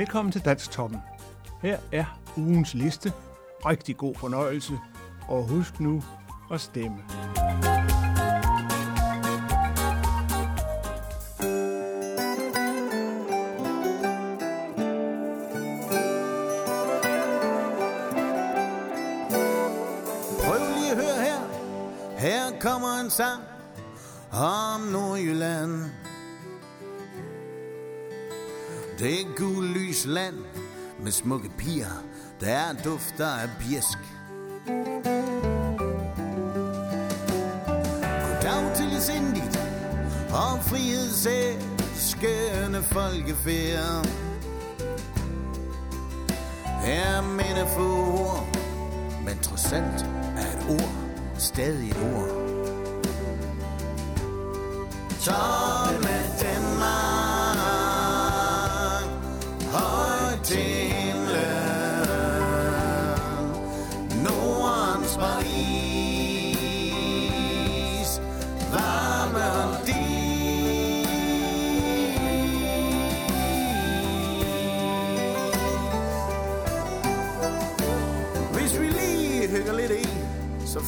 Velkommen til Danstoppen. Her er ugens liste. Rigtig god fornøjelse. Og husk nu at stemme. Prøv lige at høre her. Her kommer en sang om Nordjylland. Det er gul lys land med smukke piger, der er dufter af bjæsk. Goddag til sindigt og frihedsæskende folkefærd. Her mine få ord, men trods alt er et ord stadig et ord. Tomme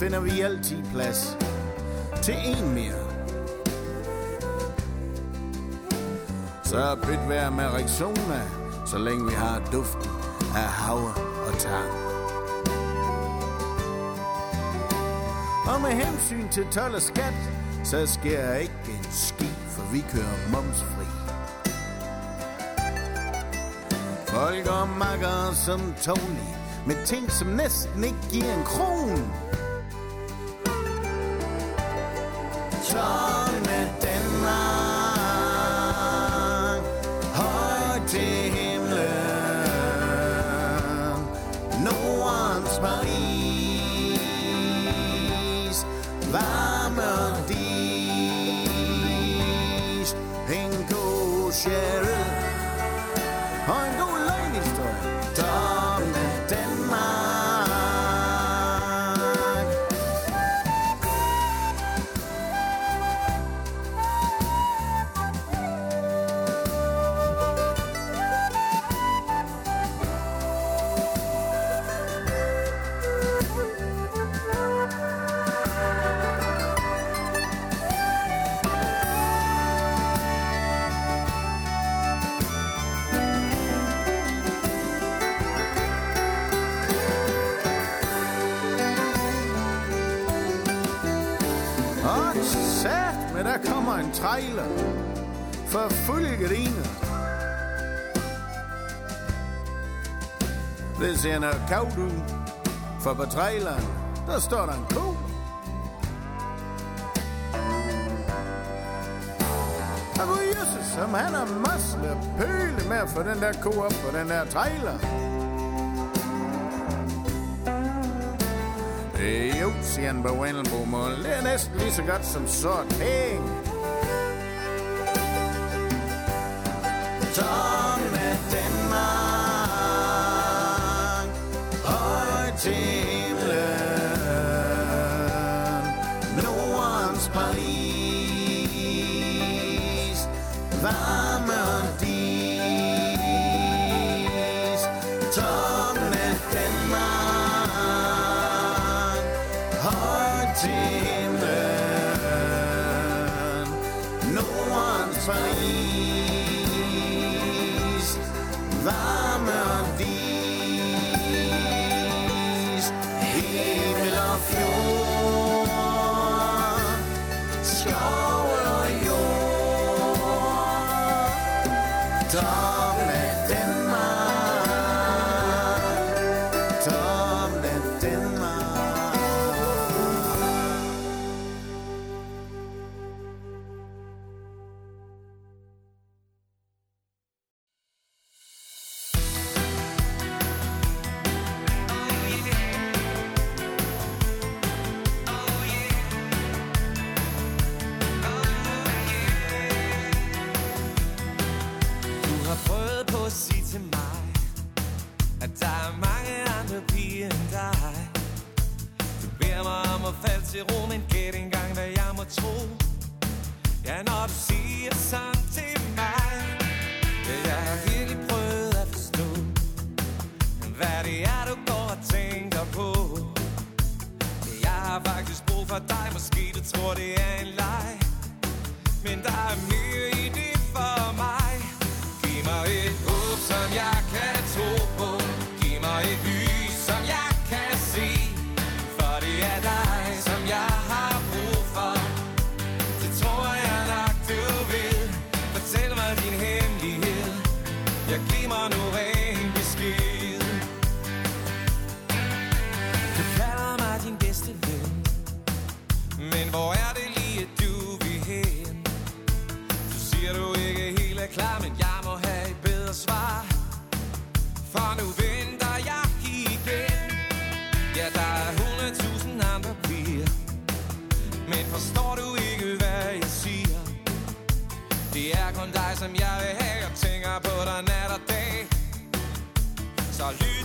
finder vi altid plads til en mere. Så er pyt være med Rexona, så længe vi har duften af havre og tang. Og med hensyn til told og skat, så sker jeg ikke en ski, for vi kører momsfri. Folk og makker som Tony, med ting, som næsten ikke giver en kron. time. Og sat med, der kommer en trailer for fuld gardiner. Det ser noget kavt ud, for på traileren, der står der en ko. Og Jesus, som han har masser pøle med at få den der ko op på den der trailer. Øh, jo, siger han på Wendelbo-mål. Det er næsten lige så godt som sort penge. Tomme Så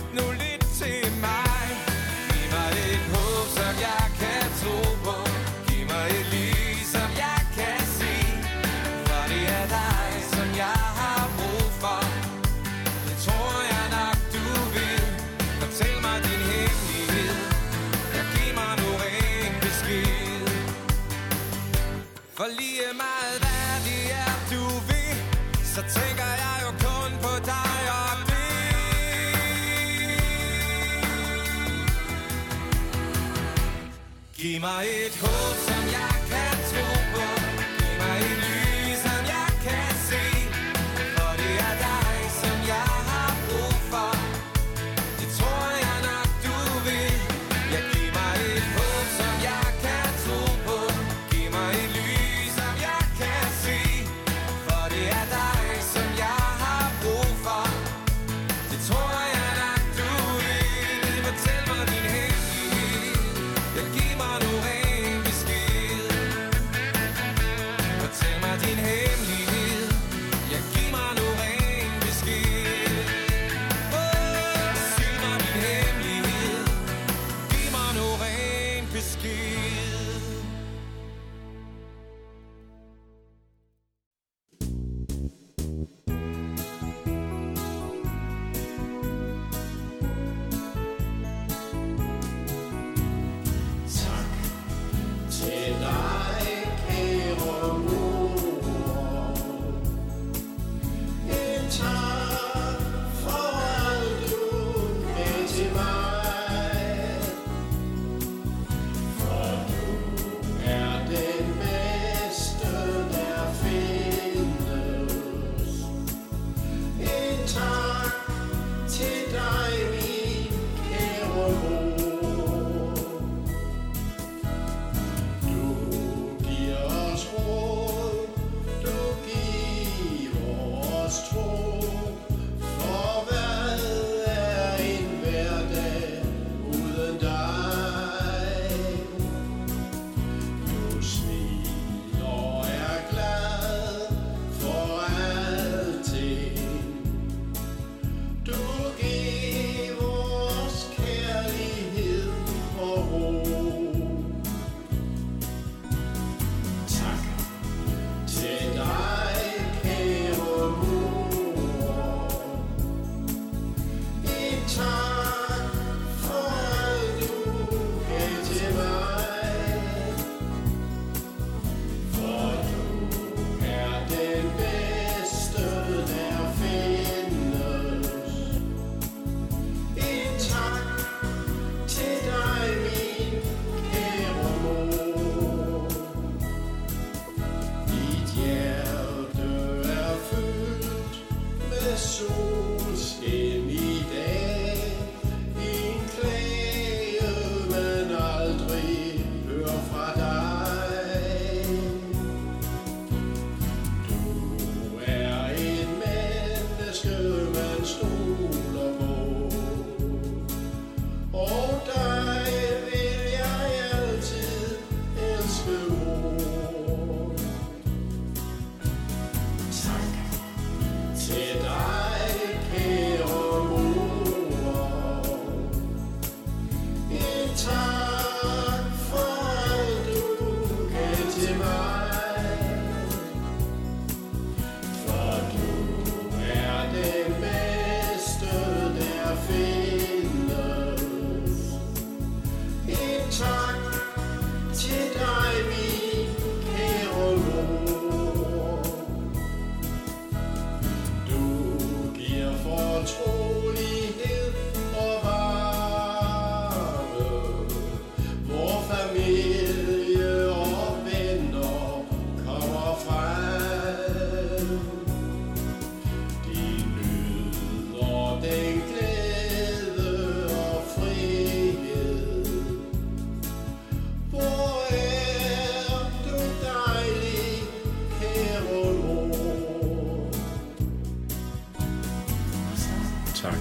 tak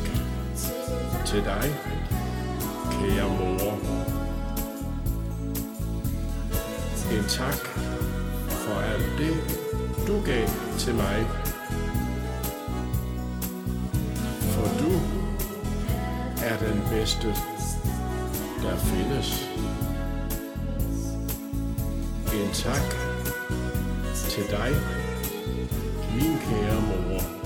til dig, kære mor. En tak for alt det, du gav til mig. For du er den bedste, der findes. En tak til dig, min kære mor.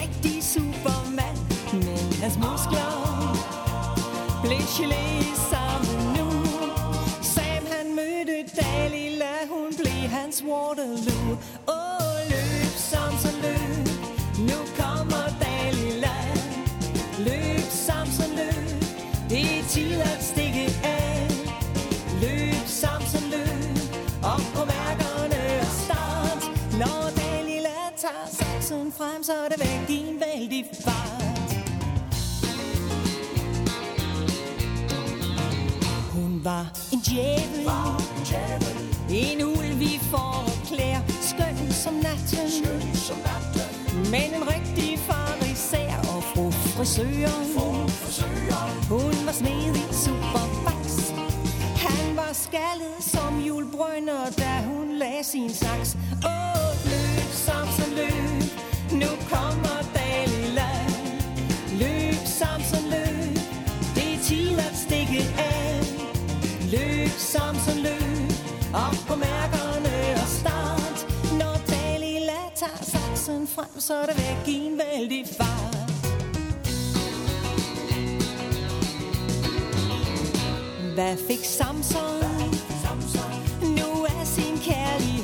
Rigtig supermand, men hans muskler blev gelé sammen nu. Sam han mødte Dalila, hun blev hans Waterloo. oh. Frem, så er det væk i en vældig fart. Hun var en djævel, en ulv i forklæder, skøn som natten. Men en rigtig fariser og fru frisøren. Hun var snedig superfax. Han var skaldet som julebrønner, da hun lagde sin saks. Åh, løb, Samson, løb, nu kommer Dalila. Løb, Samson, løb, det er tid at stikke af. Løb, Samson, løb, op på mærkerne og start. Når Dalila tager saksen frem, så er det væk i en vældig fart. Hvad fik Samson? Nu er sin kærlighed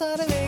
saksen frem, så er der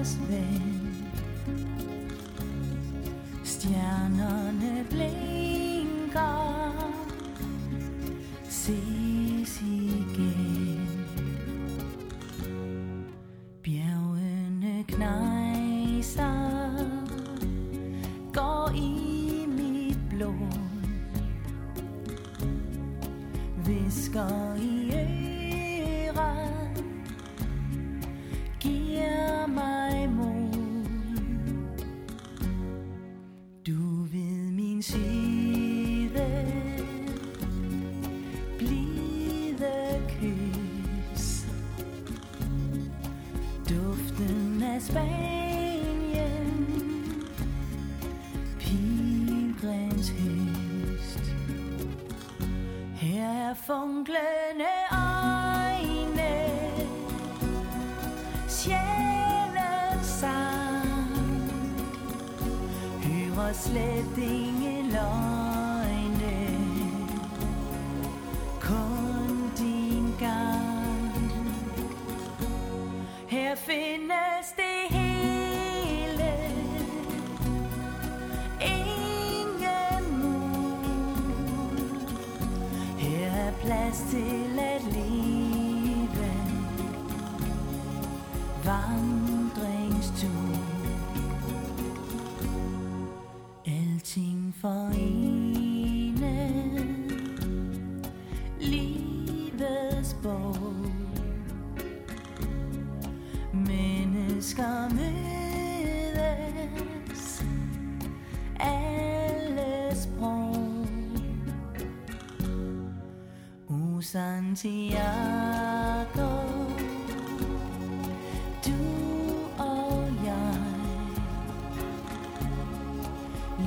Just name. slipping Santiago Du og jeg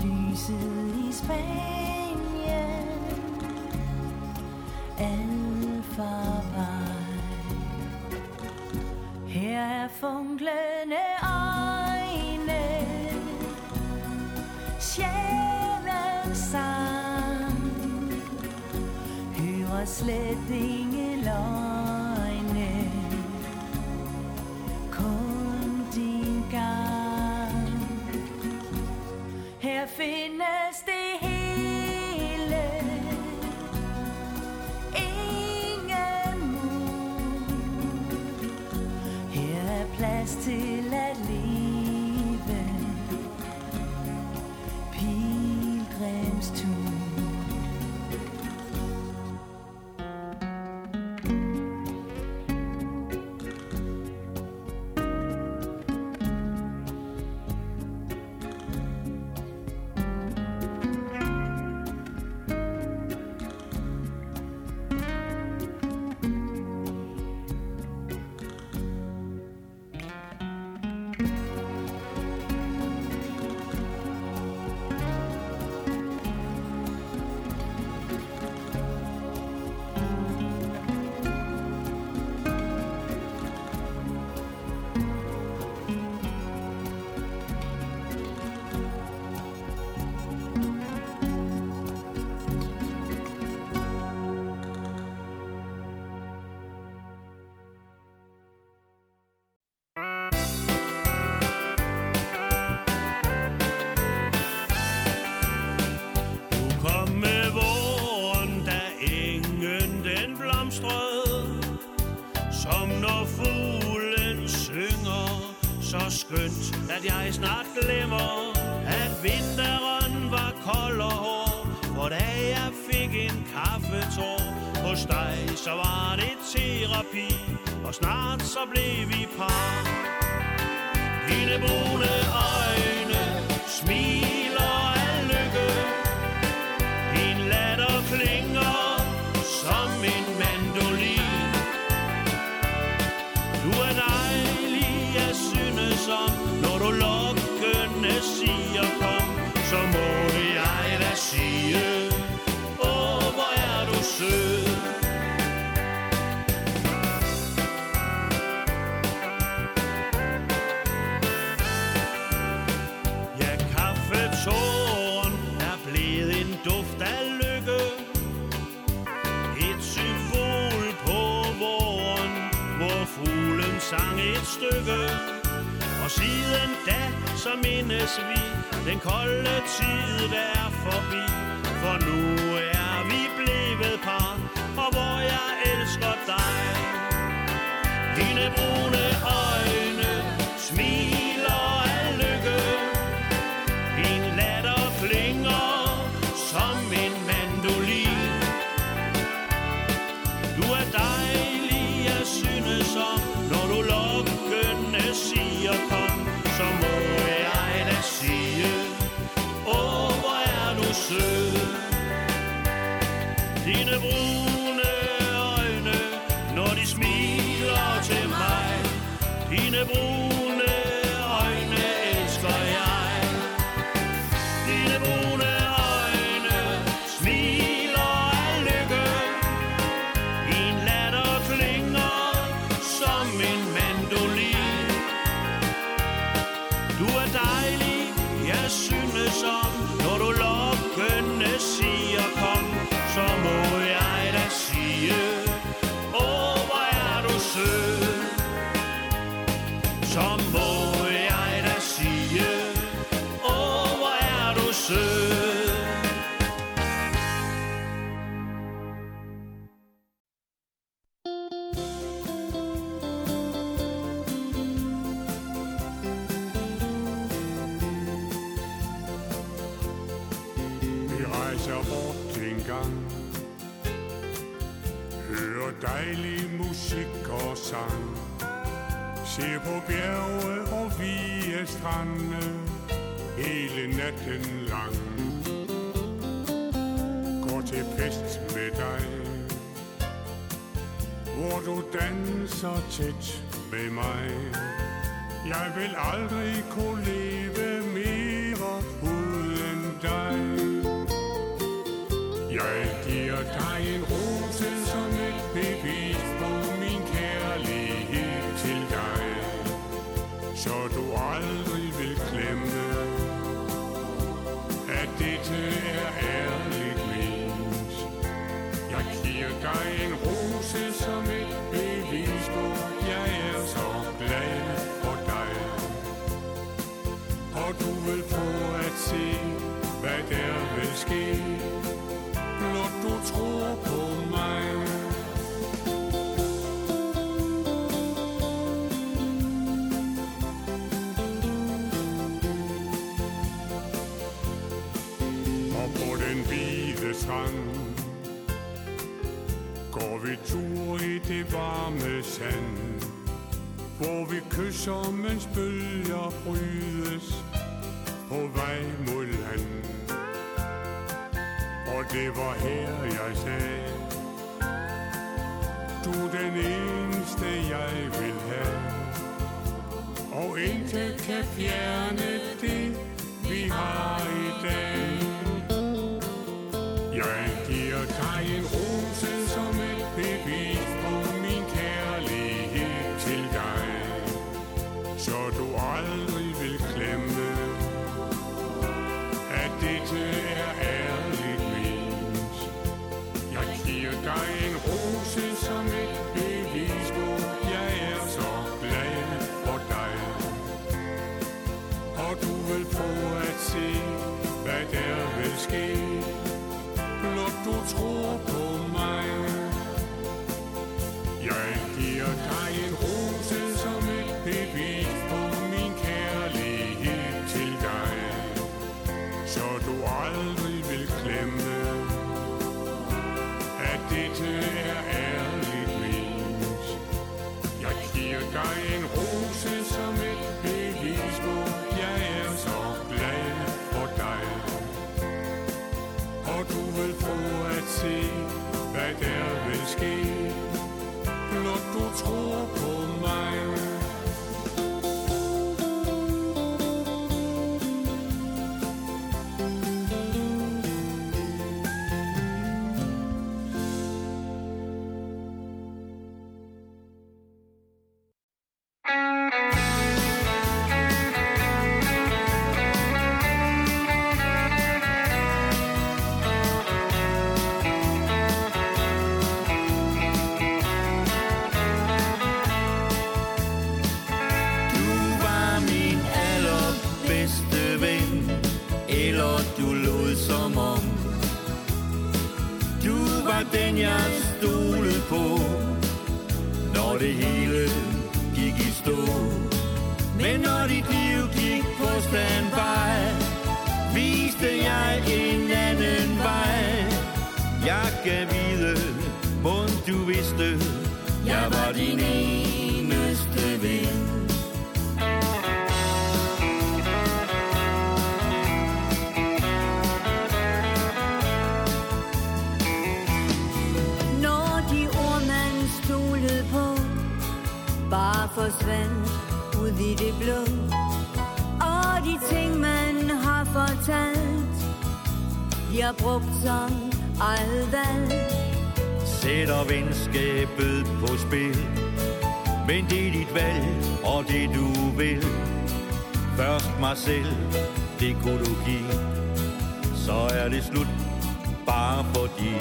Lyset i Spanien Alle slet ingen lov. kolde tid er forbi For nu er vi blevet par Og hvor jeg elsker dig. Dine brune beau. du vil få at se, hvad der vil ske. Blot du tror på mig. Og på den hvide strand går vi tur i det varme sand hvor vi kysser, mens bølger brydes på vej mod land. Og det var her, jeg sagde, du er den eneste, jeg vil have. Og intet kan fjerne det, vi har i dag. Jeg forsvandt ud i det blå. Og de ting, man har fortalt, bliver brugt som valg. Sætter venskabet på spil Men det er dit valg, og det du vil Først mig selv, det kunne du give Så er det slut, bare fordi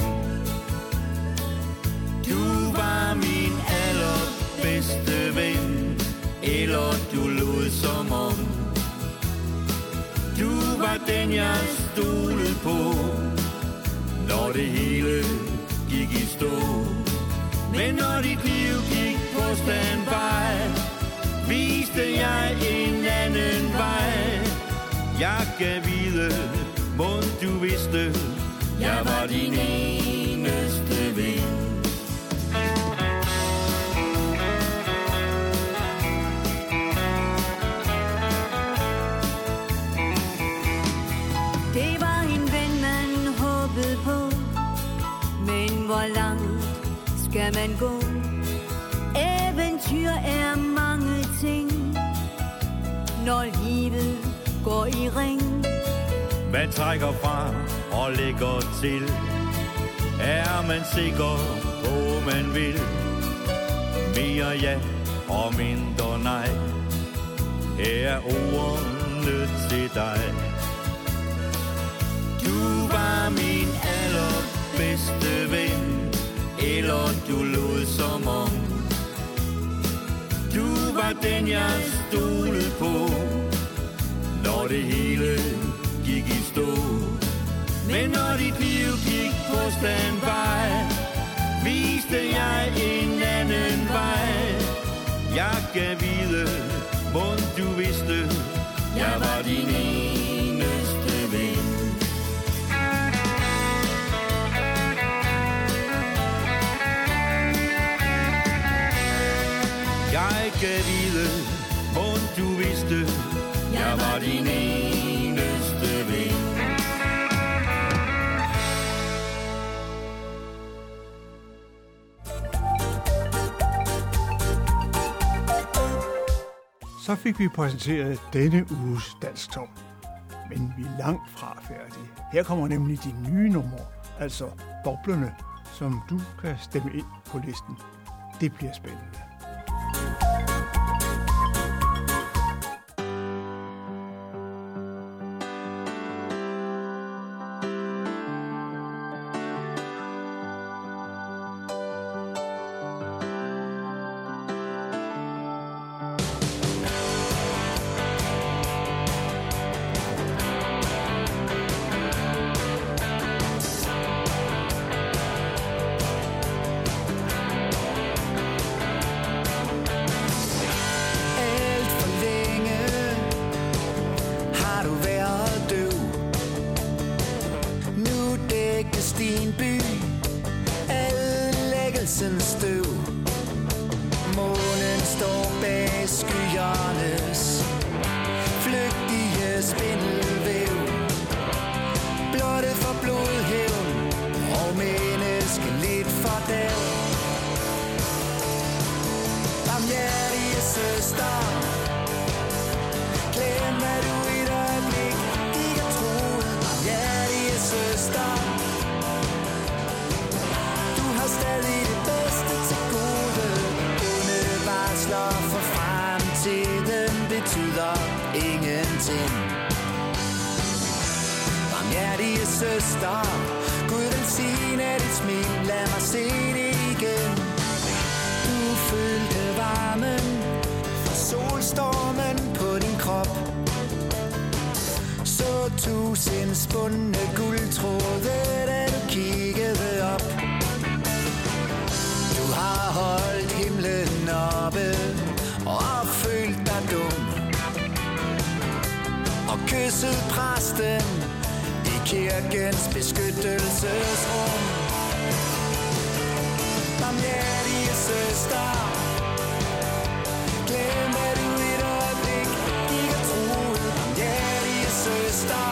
Du var min bedste ven Eller du lod som om. Du var den, jeg stolede på Når det hele gik i stå. Men når dit liv gik på standby Viste jeg en anden vej. Jeg kan vide, må du vidste Jeg var din eneste ven. Når livet går i ring. Man trækker fra og lægger til Er man sikker på, man vil Mere ja og mindre nej Her er ordene til dig Du var min allerbedste ven Eller du lod som om var den, jeg stolede på når det hele gik i stå. Men når dit liv gik på standby, viste jeg en anden vej. Jeg kan vide, hvor du vidste, jeg var din ene. Skal vide, hvor du vidste, jeg var din eneste ven. Så fik vi præsenteret denne uges Danstop. Men vi er langt fra færdige. Her kommer nemlig de nye numre, altså boblerne, som du kan stemme ind på listen. Det bliver spændende. Søster Glem at du et øjeblik gik og troede Barmhjertige søster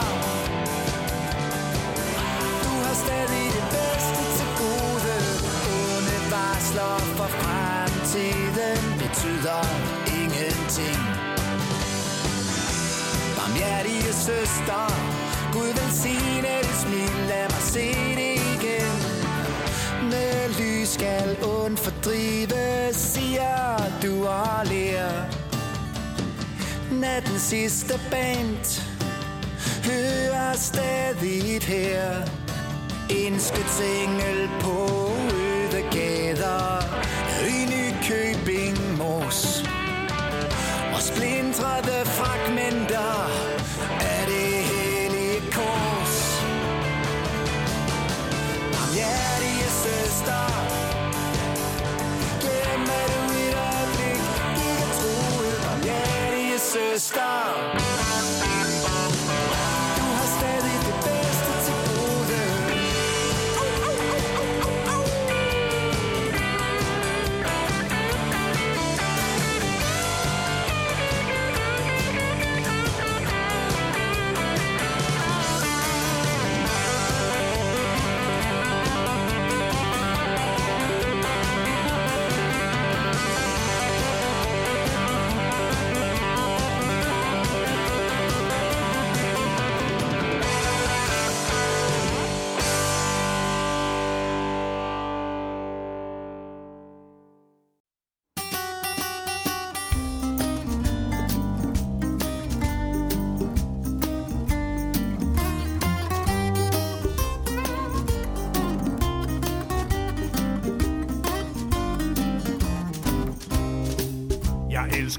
Du har stadig det bedste til gode Onde varsler for fremtiden Betyder ingenting Barmhjertige søster Gud velsigne dit smil Lad mig se det lys skal und fordrive Siger du og ler. Natten sidste band Hører stadig her. En skytsengel på øde gader. I Nykøbing Mors. Og splintrede fragmenter Barmhjertige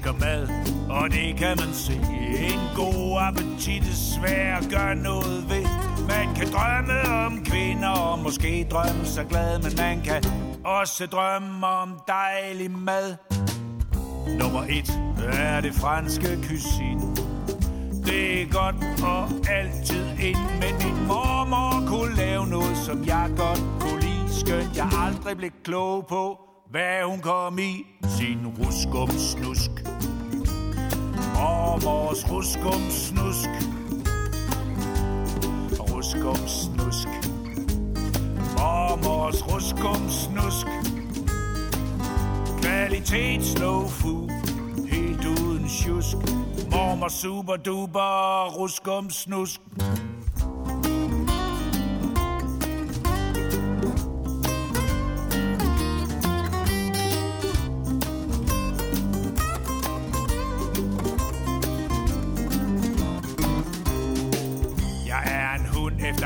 elsker mad, og det kan man se. En god appetit er svær at gøre noget ved. Man kan drømme om kvinder, og måske drømme sig glad, men man kan også drømme om dejlig mad. Nummer et er det franske cuisine. Det er godt og altid ind, men min mormor kunne lave noget, som jeg godt kunne lide. Skønt jeg aldrig blev klog på, hvad hun kom i sin ruskum snusk. vores ruskum snusk. Ruskum snusk. Mormors ruskum snusk. Kvalitet slow food, helt uden tjusk. Mormor super duper, ruskum snusk.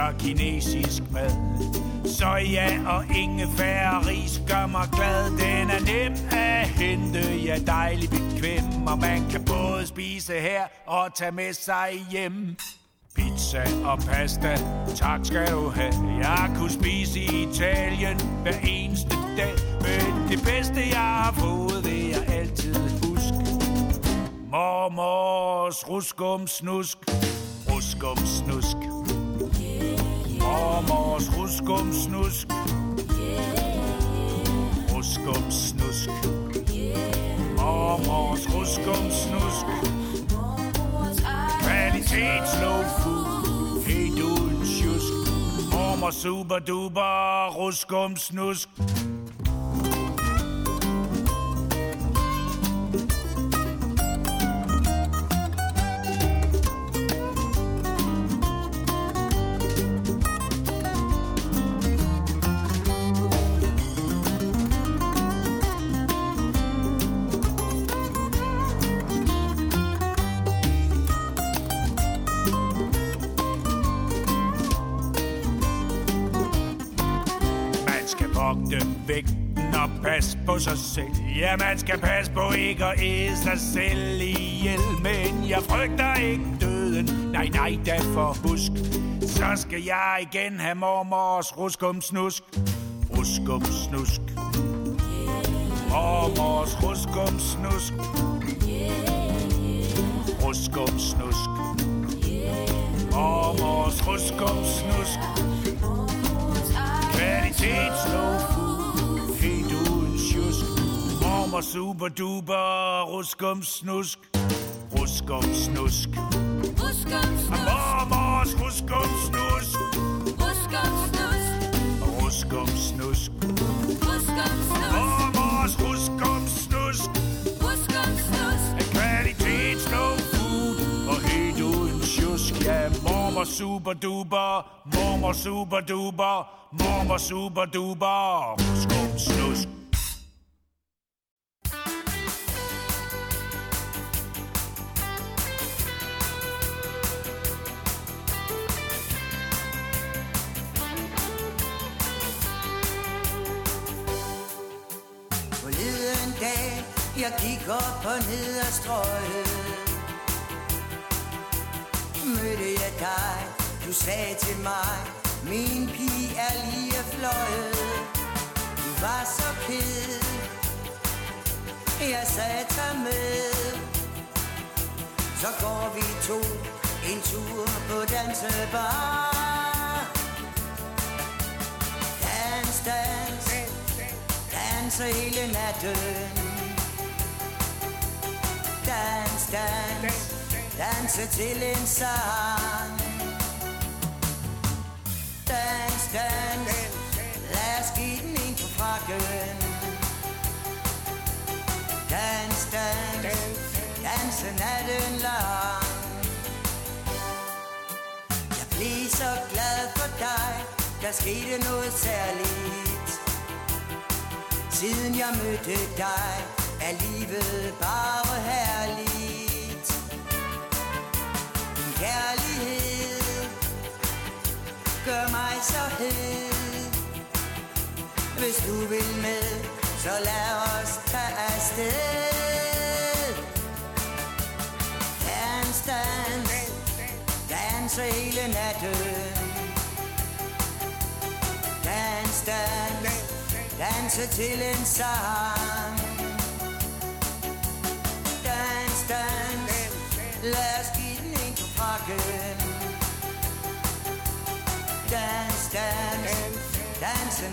Og kinesisk mad. Soja og ingefær ris gør mig glad. Den er nem at hente, ja dejlig bekvem. Og man kan både spise her og tage med sig hjem. Pizza og pasta, tak skal du have. Jeg kunne spise i Italien hver eneste dag. Men det bedste jeg har fået, det jeg altid huske. Mormors ruskum snusk. Ruskum snusk. Mormors ruskum snusk. Ruskum snusk. Mormors ruskum snusk. Kvalitet slow food. Helt uden tjusk. Mormor super duper. Ruskum snusk. På sig selv. Ja, man skal passe på ikke at æde sig selv ihjel. Men jeg frygter ikke døden. Nej, nej, derfor husk. Så skal jeg igen have mormors ruskum snusk. Ruskum snusk. Mormors ruskum snusk Ruskum snusk Mormors ruskum snusk Mormor super duper Ruskum snusk Ruskum snusk Ruskum snusk, Mormors ruskum snusk ruskum snusk, Ruskum snusk ruskum snusk, Mormors ruskum snusk ruskum snusk. Kvalitet slow food Og helt uden tjusk Ja, mormor super duper Mormor super duper Mormor super duper Ruskum snusk jeg gik op og ned ad strøget. Mødte jeg dig, du sagde til mig Min pige er lige fløjet. Du var så ked. Jeg sagde, tag med. Så går vi to en tur på dansebar. Dans, dans. Danse hele natten. Dans, dans, danse til en sang. Dans, dans, lad os give den en på frakken. Dans, dans, danse natten lang. Jeg blev så glad for dig, der skete noget særligt. Siden jeg mødte dig, er livet bare herligt. Din kærlighed gør mig så hed. Hvis du vil med, så lad os tage afsted. Dans, dans, dans hele natten. Dans, dans, danse til en sang Dans, dans, lad os give den en på frakken Dans, dans, danse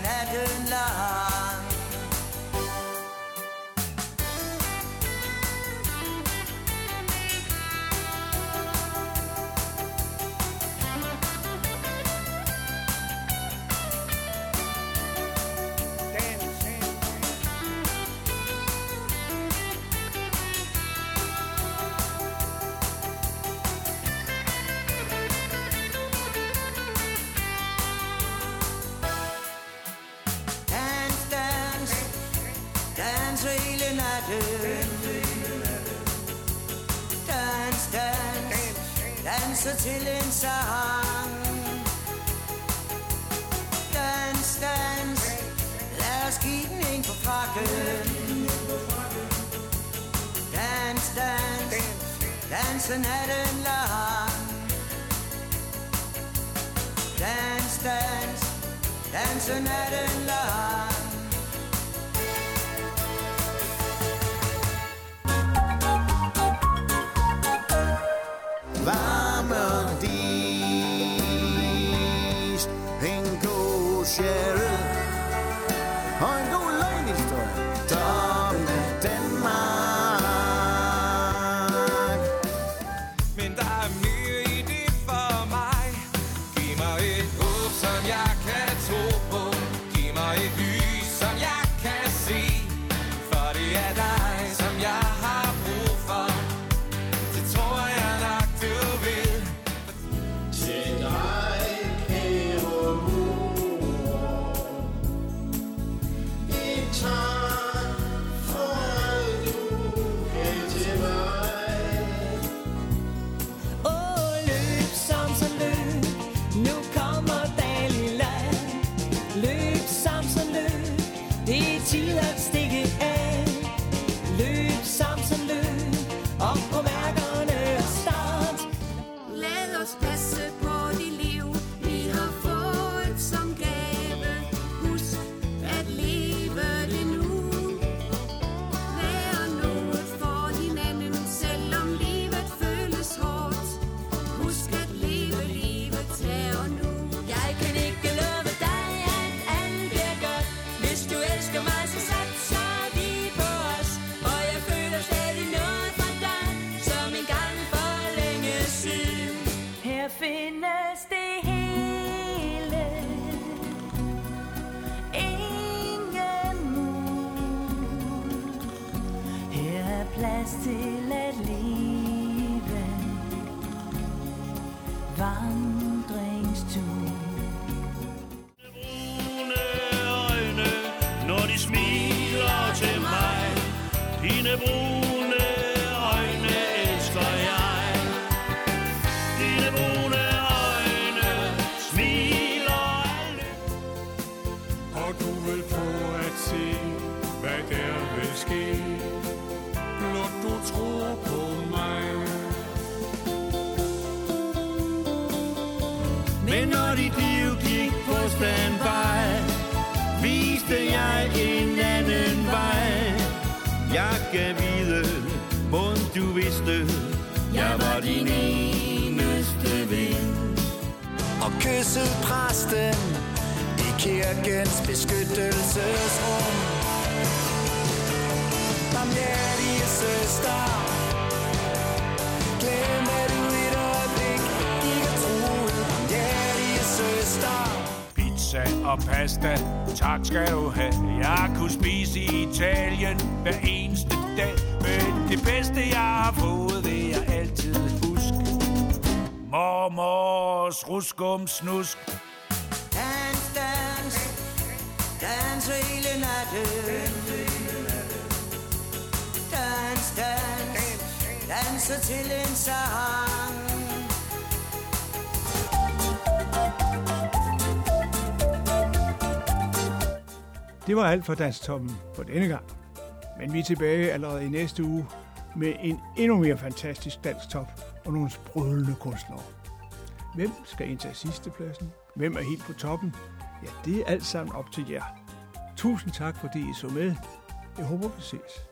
hele natten Dans, dans, Danser til en sang. Dans, dans, lad os give den en på frakken Dans, dans, Danser natten lang. Dans, dans, Danser natten lang. she left vidste Jeg var din eneste ven. Og kysset præsten i kirkens beskyttelsesrum. Barmhjertige søster, Pizza og pasta, tak skal du have. Jeg kunne spise i Italien hver eneste dag. Men det bedste jeg har fået, vil jeg altid huske. Mormors ruskum snusk. Dans, dans, dans hele natten. Dans, dans, danser til en sang. Det var alt for Danstoppen for denne gang. Men vi er tilbage allerede i næste uge med en endnu mere fantastisk danstop og nogle sprudlende kunstnere. Hvem skal indtage sidstepladsen? Hvem er helt på toppen? Ja, det er alt sammen op til jer. Tusind tak, fordi I så med. Jeg håber, vi ses.